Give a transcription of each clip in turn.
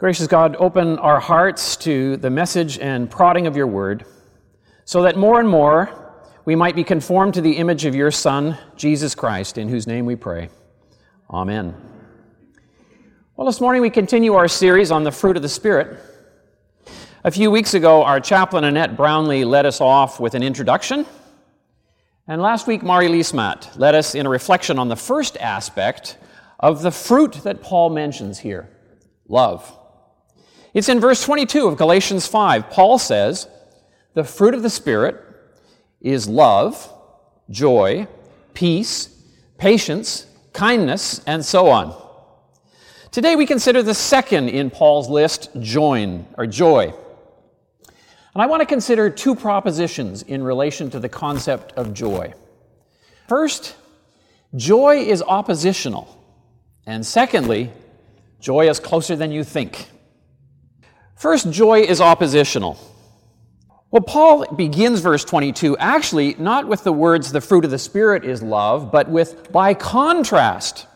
Gracious God, open our hearts to the message and prodding of your word, so that more and more we might be conformed to the image of your Son, Jesus Christ, in whose name we pray. Amen. Well, this morning we continue our series on the fruit of the Spirit. A few weeks ago, our chaplain Annette Brownlee led us off with an introduction. And last week, Mari Leesment led us in a reflection on the first aspect of the fruit that Paul mentions here love. It's in verse 22 of Galatians 5. Paul says, The fruit of the Spirit is love, joy, peace, patience, kindness, and so on. Today we consider the second in Paul's list, join or joy. And I want to consider two propositions in relation to the concept of joy. First, joy is oppositional. And secondly, joy is closer than you think. First, joy is oppositional. Well, Paul begins verse 22 actually not with the words, the fruit of the Spirit is love, but with, by contrast,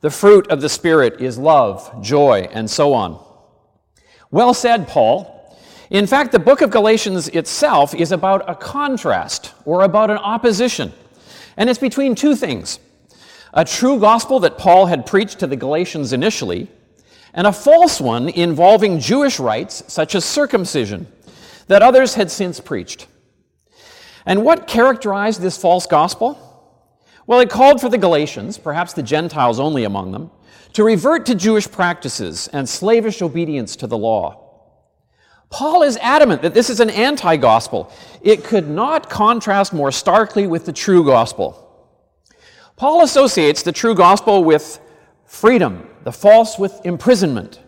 the fruit of the Spirit is love, joy, and so on. Well said, Paul. In fact, the book of Galatians itself is about a contrast or about an opposition. And it's between two things a true gospel that Paul had preached to the Galatians initially, and a false one involving Jewish rites such as circumcision that others had since preached. And what characterized this false gospel? Well, it called for the Galatians, perhaps the Gentiles only among them, to revert to Jewish practices and slavish obedience to the law. Paul is adamant that this is an anti gospel. It could not contrast more starkly with the true gospel. Paul associates the true gospel with freedom, the false with imprisonment,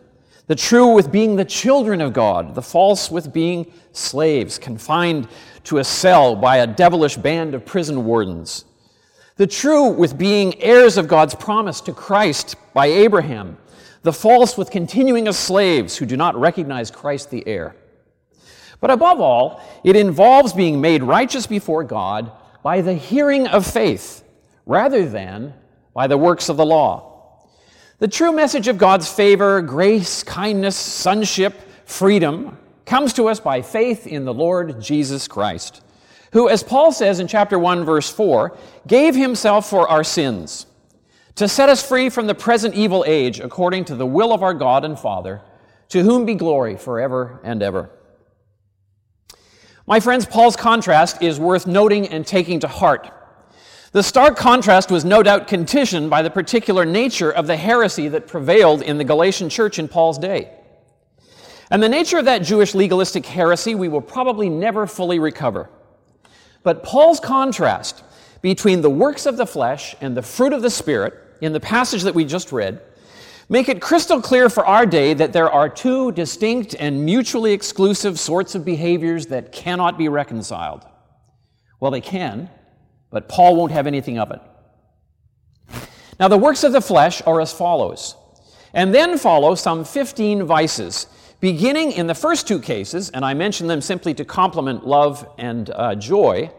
the true with being the children of God, the false with being slaves, confined to a cell by a devilish band of prison wardens, the true with being heirs of God's promise to Christ by Abraham, the false with continuing as slaves who do not recognize Christ the heir. But above all, it involves being made righteous before God by the hearing of faith rather than by the works of the law. The true message of God's favor, grace, kindness, sonship, freedom comes to us by faith in the Lord Jesus Christ, who, as Paul says in chapter 1, verse 4, gave himself for our sins to set us free from the present evil age according to the will of our God and Father, to whom be glory forever and ever. My friends, Paul's contrast is worth noting and taking to heart. The stark contrast was no doubt conditioned by the particular nature of the heresy that prevailed in the Galatian church in Paul's day. And the nature of that Jewish legalistic heresy we will probably never fully recover. But Paul's contrast between the works of the flesh and the fruit of the Spirit in the passage that we just read make it crystal clear for our day that there are two distinct and mutually exclusive sorts of behaviors that cannot be reconciled. Well, they can, but Paul won't have anything of it. Now, the works of the flesh are as follows. And then follow some 15 vices, beginning in the first two cases, and I mention them simply to complement love and uh, joy.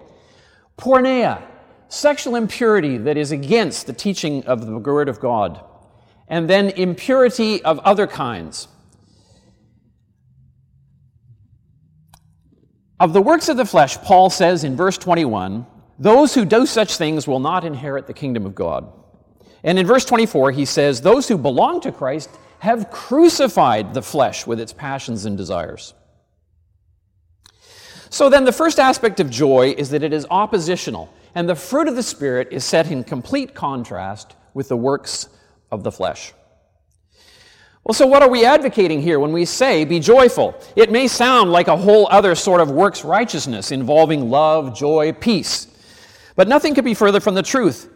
Porneia, sexual impurity that is against the teaching of the Word of God. And then impurity of other kinds. Of the works of the flesh, Paul says in verse 21 those who do such things will not inherit the kingdom of God. And in verse 24, he says, Those who belong to Christ have crucified the flesh with its passions and desires. So then, the first aspect of joy is that it is oppositional, and the fruit of the Spirit is set in complete contrast with the works of the flesh. Well, so what are we advocating here when we say be joyful? It may sound like a whole other sort of works righteousness involving love, joy, peace. But nothing could be further from the truth.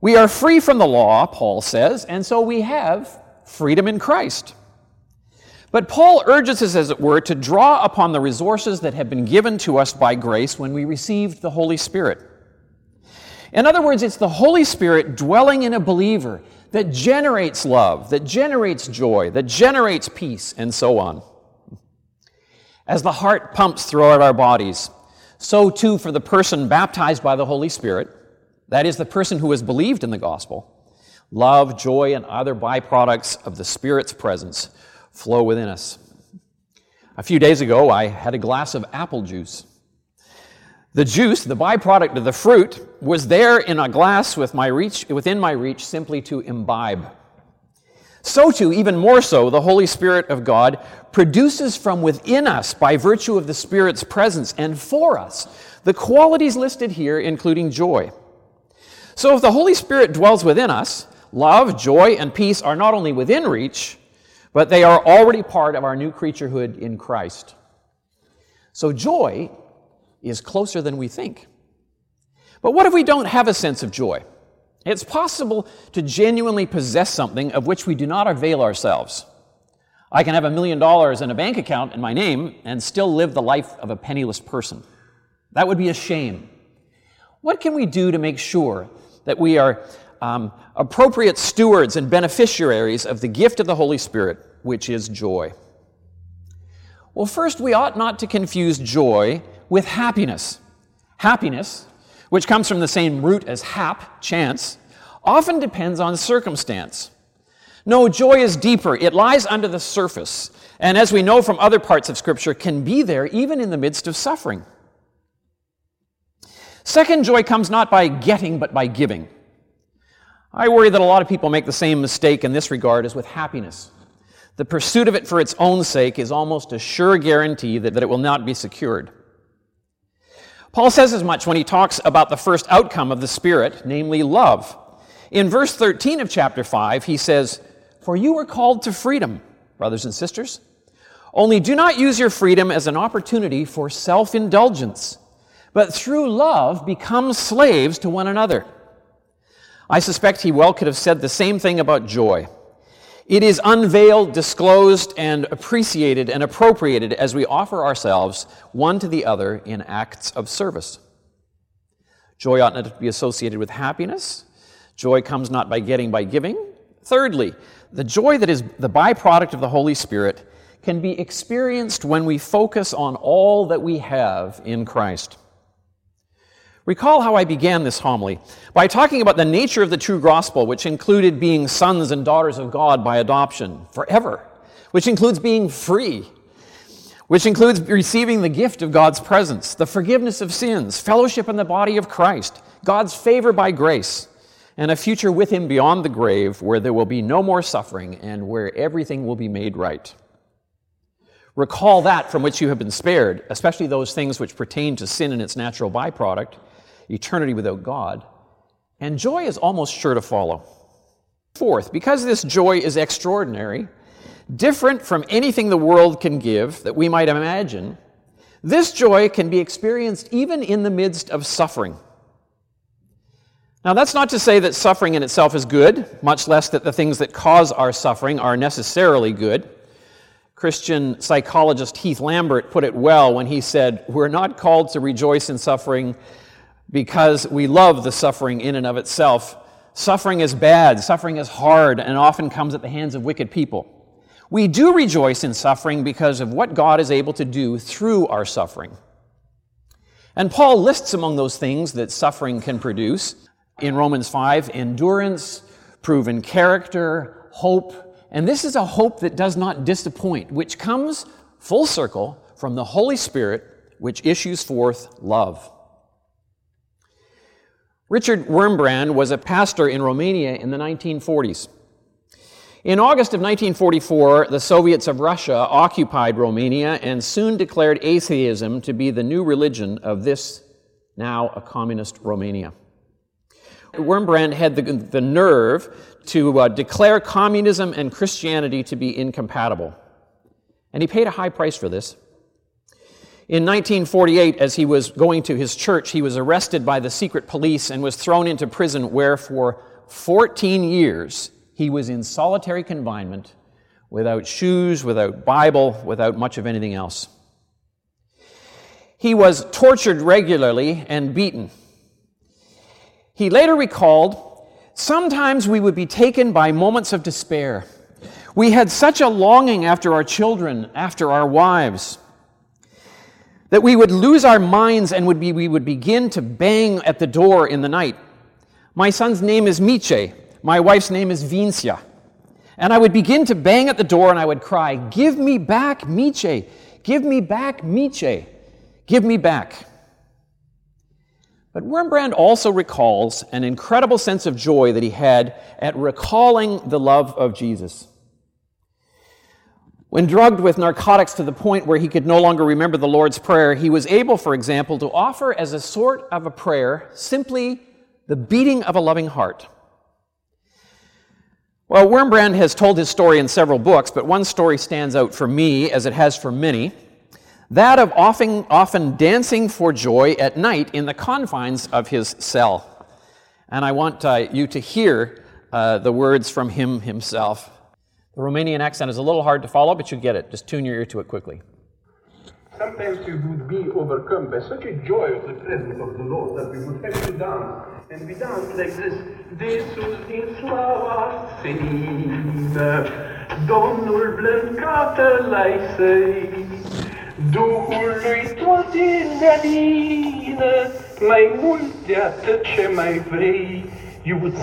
We are free from the law, Paul says, and so we have freedom in Christ. But Paul urges us, as it were, to draw upon the resources that have been given to us by grace when we received the Holy Spirit. In other words, it's the Holy Spirit dwelling in a believer that generates love, that generates joy, that generates peace, and so on. As the heart pumps throughout our bodies, so too for the person baptized by the Holy Spirit, that is, the person who has believed in the gospel, love, joy, and other byproducts of the Spirit's presence flow within us. A few days ago, I had a glass of apple juice. The juice, the byproduct of the fruit, was there in a glass with my reach, within my reach simply to imbibe. So, too, even more so, the Holy Spirit of God produces from within us, by virtue of the Spirit's presence and for us, the qualities listed here, including joy. So, if the Holy Spirit dwells within us, love, joy, and peace are not only within reach, but they are already part of our new creaturehood in Christ. So, joy is closer than we think. But what if we don't have a sense of joy? It's possible to genuinely possess something of which we do not avail ourselves. I can have a million dollars in a bank account in my name and still live the life of a penniless person. That would be a shame. What can we do to make sure that we are um, appropriate stewards and beneficiaries of the gift of the Holy Spirit, which is joy? Well, first, we ought not to confuse joy with happiness. Happiness, which comes from the same root as hap, chance, often depends on circumstance. No, joy is deeper. It lies under the surface, and as we know from other parts of Scripture, can be there even in the midst of suffering. Second, joy comes not by getting, but by giving. I worry that a lot of people make the same mistake in this regard as with happiness. The pursuit of it for its own sake is almost a sure guarantee that, that it will not be secured. Paul says as much when he talks about the first outcome of the Spirit, namely love. In verse 13 of chapter 5, he says, For you were called to freedom, brothers and sisters. Only do not use your freedom as an opportunity for self indulgence, but through love become slaves to one another. I suspect he well could have said the same thing about joy. It is unveiled, disclosed, and appreciated and appropriated as we offer ourselves one to the other in acts of service. Joy ought not to be associated with happiness. Joy comes not by getting, by giving. Thirdly, the joy that is the byproduct of the Holy Spirit can be experienced when we focus on all that we have in Christ. Recall how I began this homily by talking about the nature of the true gospel, which included being sons and daughters of God by adoption forever, which includes being free, which includes receiving the gift of God's presence, the forgiveness of sins, fellowship in the body of Christ, God's favor by grace, and a future with Him beyond the grave where there will be no more suffering and where everything will be made right. Recall that from which you have been spared, especially those things which pertain to sin and its natural byproduct eternity without God, and joy is almost sure to follow. Fourth, because this joy is extraordinary, different from anything the world can give that we might imagine, this joy can be experienced even in the midst of suffering. Now, that's not to say that suffering in itself is good, much less that the things that cause our suffering are necessarily good. Christian psychologist Heath Lambert put it well when he said, We're not called to rejoice in suffering because we love the suffering in and of itself. Suffering is bad, suffering is hard, and often comes at the hands of wicked people. We do rejoice in suffering because of what God is able to do through our suffering. And Paul lists among those things that suffering can produce in Romans 5 endurance, proven character, hope. And this is a hope that does not disappoint, which comes full circle from the Holy Spirit, which issues forth love. Richard Wurmbrand was a pastor in Romania in the 1940s. In August of 1944, the Soviets of Russia occupied Romania and soon declared atheism to be the new religion of this now a communist Romania. Wurmbrand had the, the nerve to uh, declare communism and Christianity to be incompatible. And he paid a high price for this. In 1948, as he was going to his church, he was arrested by the secret police and was thrown into prison, where for 14 years he was in solitary confinement without shoes, without Bible, without much of anything else. He was tortured regularly and beaten. He later recalled Sometimes we would be taken by moments of despair. We had such a longing after our children, after our wives that we would lose our minds and would be, we would begin to bang at the door in the night. My son's name is Miche. My wife's name is Vincia. And I would begin to bang at the door and I would cry, Give me back Miche! Give me back Miche! Give me back. But Wurmbrand also recalls an incredible sense of joy that he had at recalling the love of Jesus. When drugged with narcotics to the point where he could no longer remember the Lord's Prayer, he was able, for example, to offer as a sort of a prayer simply the beating of a loving heart. Well, Wurmbrand has told his story in several books, but one story stands out for me, as it has for many that of often, often dancing for joy at night in the confines of his cell. And I want uh, you to hear uh, the words from him himself. The Romanian accent is a little hard to follow, but you get it. Just tune your ear to it quickly. Sometimes we would be overcome by such a joy of the presence of the Lord that we would have to dance. And we dance like this. Desus in slava sin, Domnul blând catălai Duhului tot mai mult de atât ce mai vrei, you would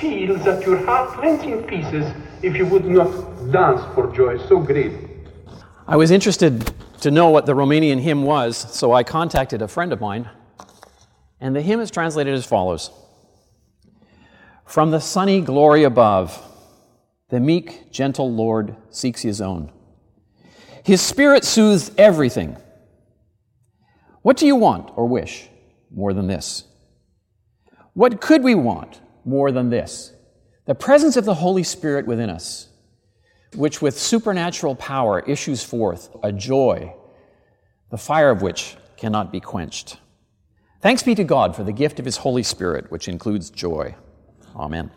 feel that your heart went in pieces if you would not dance for joy so great. I was interested to know what the Romanian hymn was, so I contacted a friend of mine, and the hymn is translated as follows From the sunny glory above, the meek, gentle Lord seeks his own. His Spirit soothes everything. What do you want or wish more than this? What could we want more than this? The presence of the Holy Spirit within us, which with supernatural power issues forth a joy, the fire of which cannot be quenched. Thanks be to God for the gift of His Holy Spirit, which includes joy. Amen.